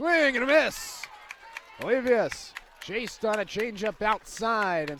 Swing and a miss. Olivius chased on a changeup outside and